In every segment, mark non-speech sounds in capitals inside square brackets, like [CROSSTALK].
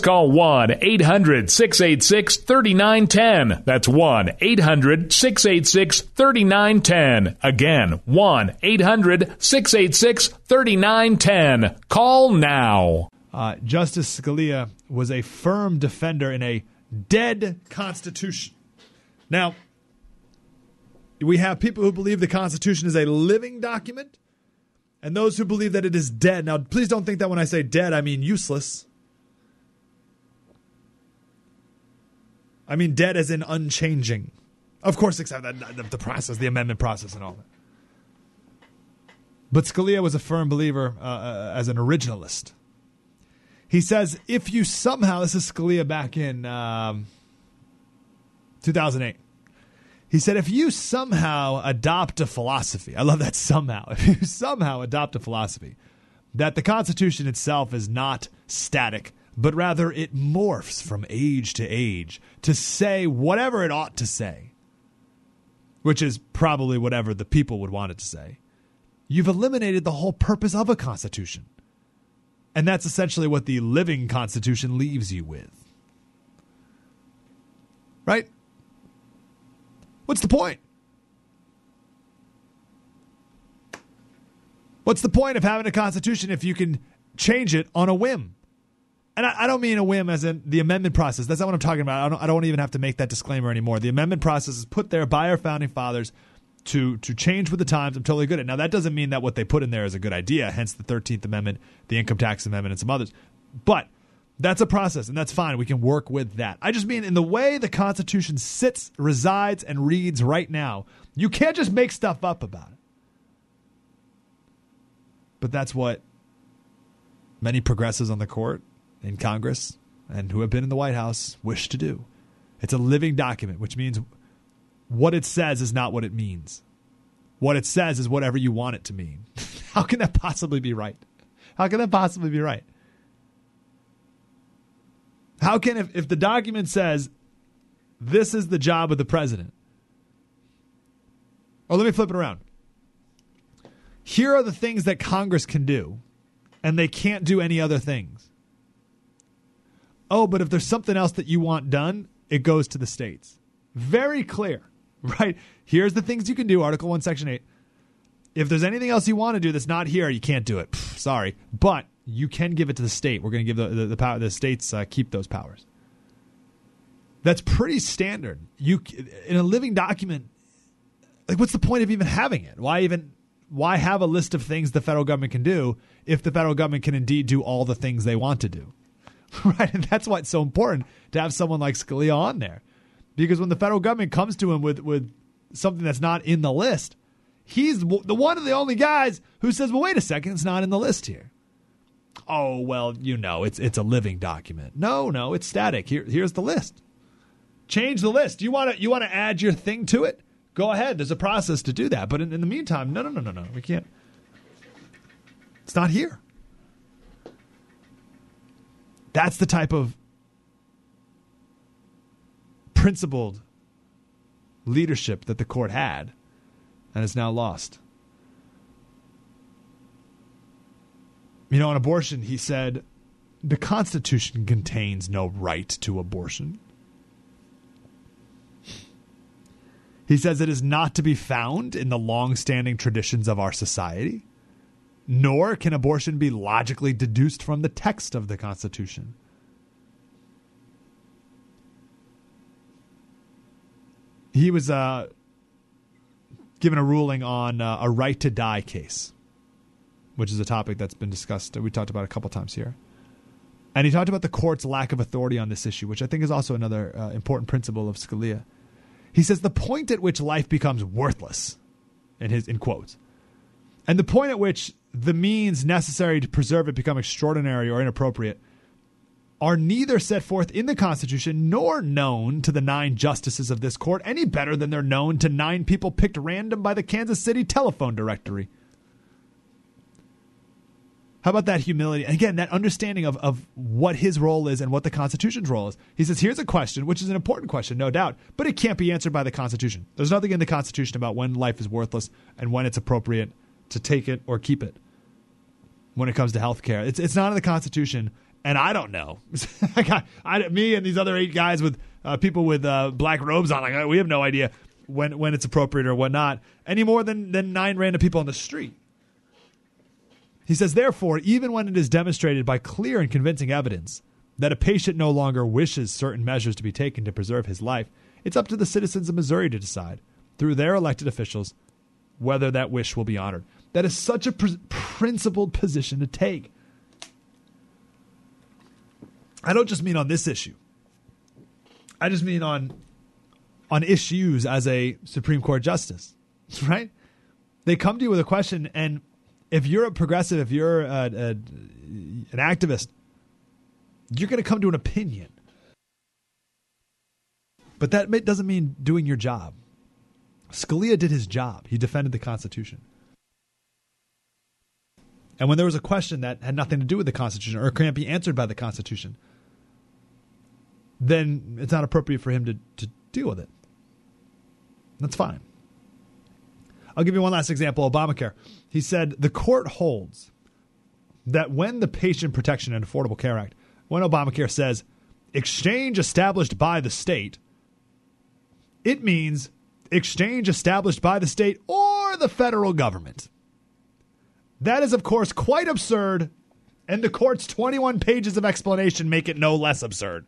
call 1 800 686 3910. That's 1 800 686 3910. Again, 1 800 686 3910. Call now. Uh, Justice Scalia was a firm defender in a dead Constitution. Now, we have people who believe the Constitution is a living document and those who believe that it is dead. Now, please don't think that when I say dead, I mean useless. I mean dead as in unchanging. Of course, except that the process, the amendment process, and all that. But Scalia was a firm believer uh, uh, as an originalist. He says if you somehow, this is Scalia back in um, 2008. He said, if you somehow adopt a philosophy, I love that somehow, [LAUGHS] if you somehow adopt a philosophy that the Constitution itself is not static, but rather it morphs from age to age to say whatever it ought to say, which is probably whatever the people would want it to say, you've eliminated the whole purpose of a Constitution. And that's essentially what the living Constitution leaves you with. Right? What's the point? What's the point of having a constitution if you can change it on a whim? And I, I, don't mean a whim as in the amendment process. That's not what I'm talking about. I don't, I don't even have to make that disclaimer anymore. The amendment process is put there by our founding fathers to to change with the times. I'm totally good at. It. Now that doesn't mean that what they put in there is a good idea. Hence the 13th Amendment, the Income Tax Amendment, and some others. But that's a process, and that's fine. We can work with that. I just mean in the way the Constitution sits, resides, and reads right now, you can't just make stuff up about it. But that's what many progressives on the court, in Congress, and who have been in the White House wish to do. It's a living document, which means what it says is not what it means. What it says is whatever you want it to mean. [LAUGHS] How can that possibly be right? How can that possibly be right? How can, if, if the document says this is the job of the president, or let me flip it around. Here are the things that Congress can do, and they can't do any other things. Oh, but if there's something else that you want done, it goes to the states. Very clear, [LAUGHS] right? Here's the things you can do, Article 1, Section 8. If there's anything else you want to do that's not here, you can't do it. Pfft, sorry. But you can give it to the state. We're going to give the the, the, power, the states uh, keep those powers. That's pretty standard. You in a living document. Like, what's the point of even having it? Why even why have a list of things the federal government can do if the federal government can indeed do all the things they want to do? [LAUGHS] right, and that's why it's so important to have someone like Scalia on there, because when the federal government comes to him with with something that's not in the list, he's the one of the only guys who says, "Well, wait a second, it's not in the list here." oh well, you know, it's it's a living document. No, no, it's static. Here here's the list. Change the list. You want to you want to add your thing to it? Go ahead. There's a process to do that. But in, in the meantime, no, no, no, no, no. We can't. It's not here. That's the type of principled leadership that the court had and is now lost. You know, on abortion, he said the Constitution contains no right to abortion. He says it is not to be found in the long standing traditions of our society, nor can abortion be logically deduced from the text of the Constitution. He was uh, given a ruling on uh, a right to die case which is a topic that's been discussed. We talked about a couple times here. And he talked about the court's lack of authority on this issue, which I think is also another uh, important principle of Scalia. He says the point at which life becomes worthless, in his in quotes, and the point at which the means necessary to preserve it become extraordinary or inappropriate are neither set forth in the Constitution nor known to the nine justices of this court any better than they're known to nine people picked random by the Kansas City telephone directory. How about that humility? Again, that understanding of, of what his role is and what the Constitution's role is. He says, here's a question, which is an important question, no doubt, but it can't be answered by the Constitution. There's nothing in the Constitution about when life is worthless and when it's appropriate to take it or keep it when it comes to health care. It's, it's not in the Constitution, and I don't know. [LAUGHS] I, I, me and these other eight guys with uh, people with uh, black robes on, like, we have no idea when, when it's appropriate or whatnot, any more than, than nine random people on the street. He says, therefore, even when it is demonstrated by clear and convincing evidence that a patient no longer wishes certain measures to be taken to preserve his life, it's up to the citizens of Missouri to decide, through their elected officials, whether that wish will be honored. That is such a pr- principled position to take. I don't just mean on this issue. I just mean on on issues as a Supreme Court justice, [LAUGHS] right? They come to you with a question and if you're a progressive, if you're a, a, an activist, you're going to come to an opinion. But that doesn't mean doing your job. Scalia did his job. He defended the Constitution. And when there was a question that had nothing to do with the Constitution or can't be answered by the Constitution, then it's not appropriate for him to, to deal with it. That's fine. I'll give you one last example Obamacare. He said the court holds that when the Patient Protection and Affordable Care Act, when Obamacare says exchange established by the state, it means exchange established by the state or the federal government. That is, of course, quite absurd, and the court's 21 pages of explanation make it no less absurd.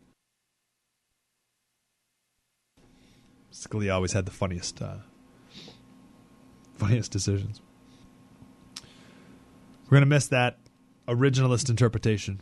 Scalia always had the funniest, uh, funniest decisions. We're to miss that originalist interpretation.